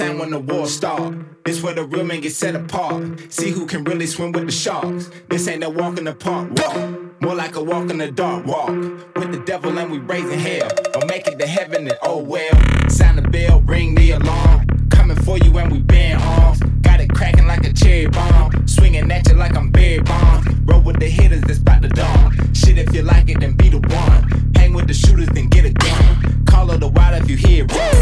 sound when the war starts. This where the real men get set apart. See who can really swim with the sharks. This ain't a walk in the park walk. More like a walk in the dark walk. With the devil and we raising hell. Or make it to heaven and oh well. Sound the bell, ring the alarm. Coming for you and we been arms. Got it cracking like a cherry bomb. Swinging at you like I'm Barry Bonds. Roll with the hitters, that's about the dawn. Shit, if you like it, then be the one. Hang with the shooters, then get a gun. Call her the wild if you hear it.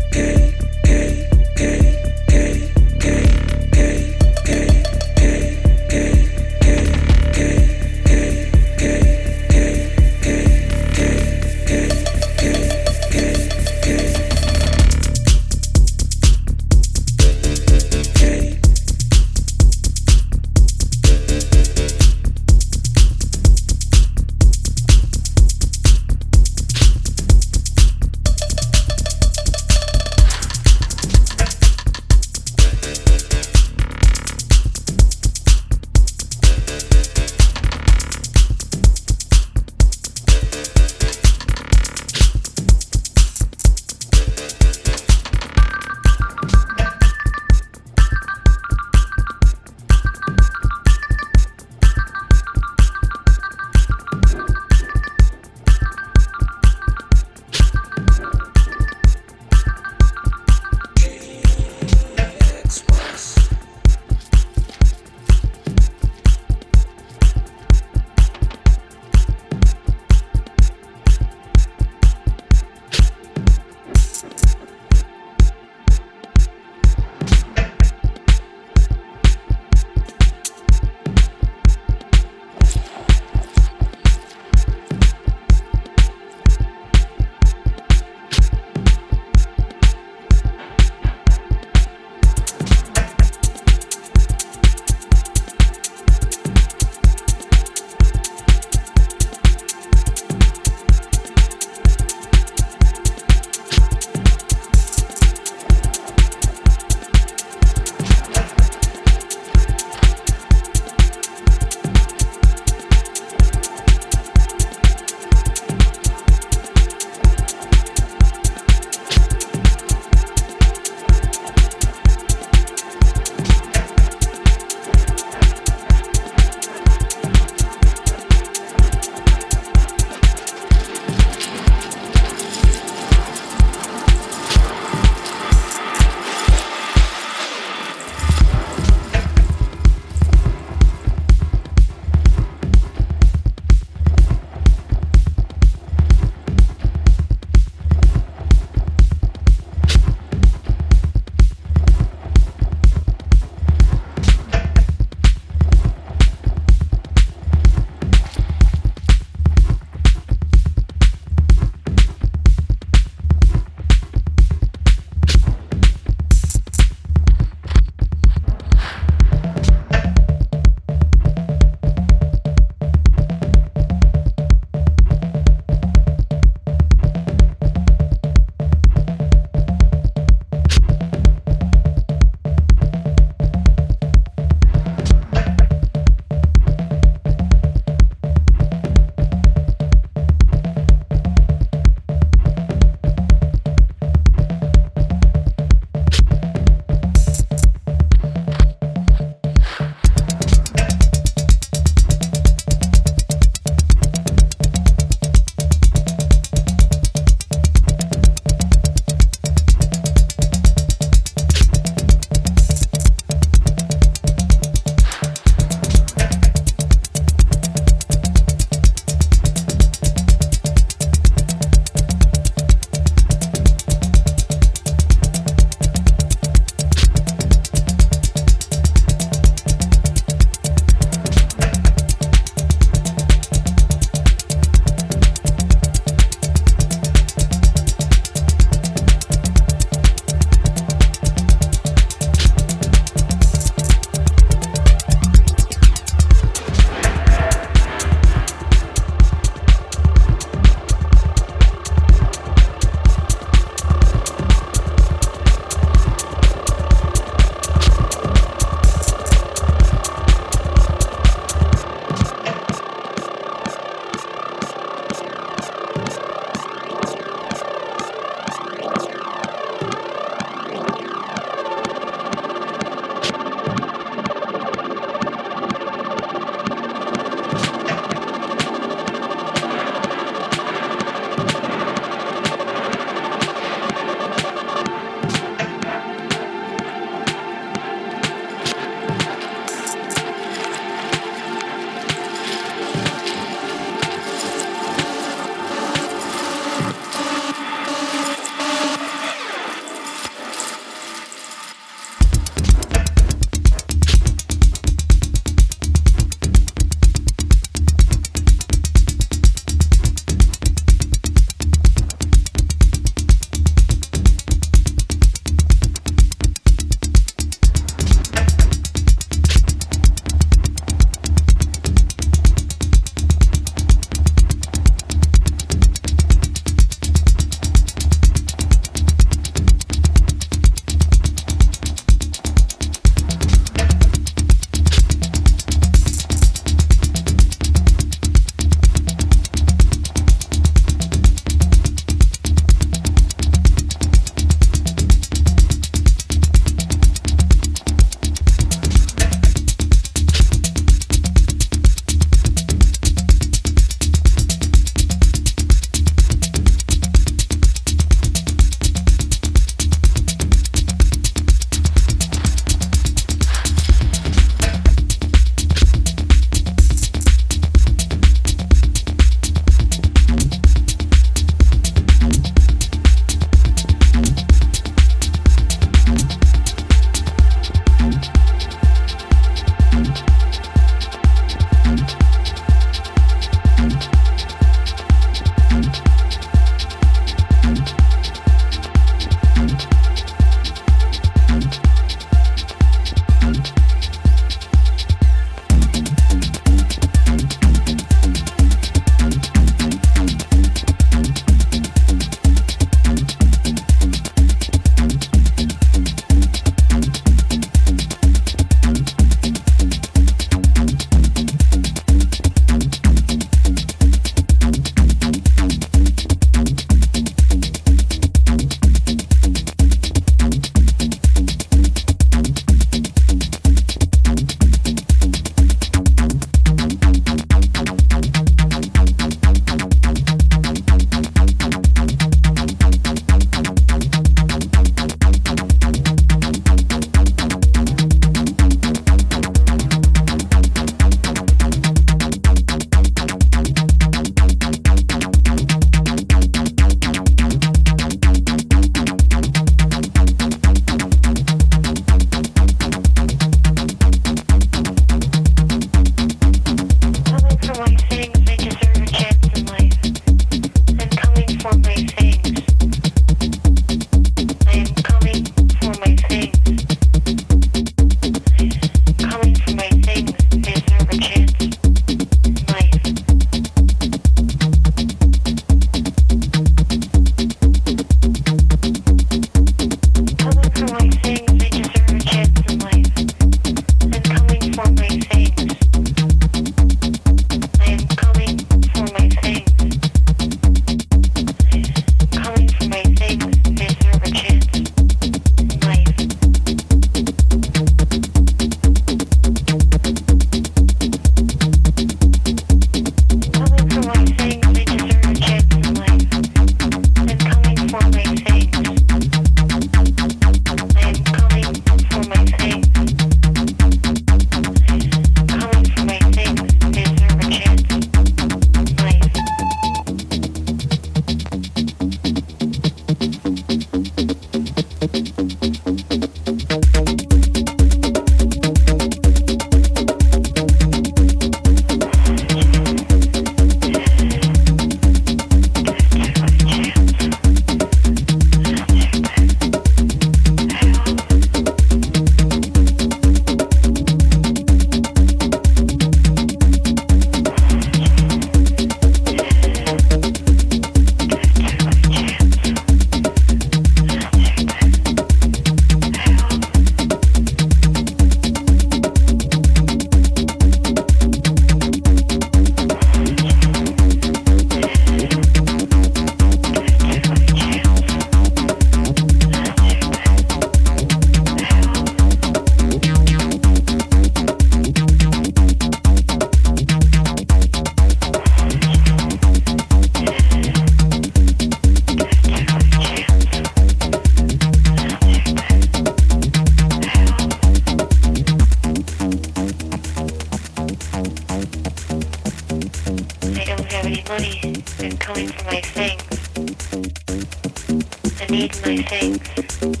need my things.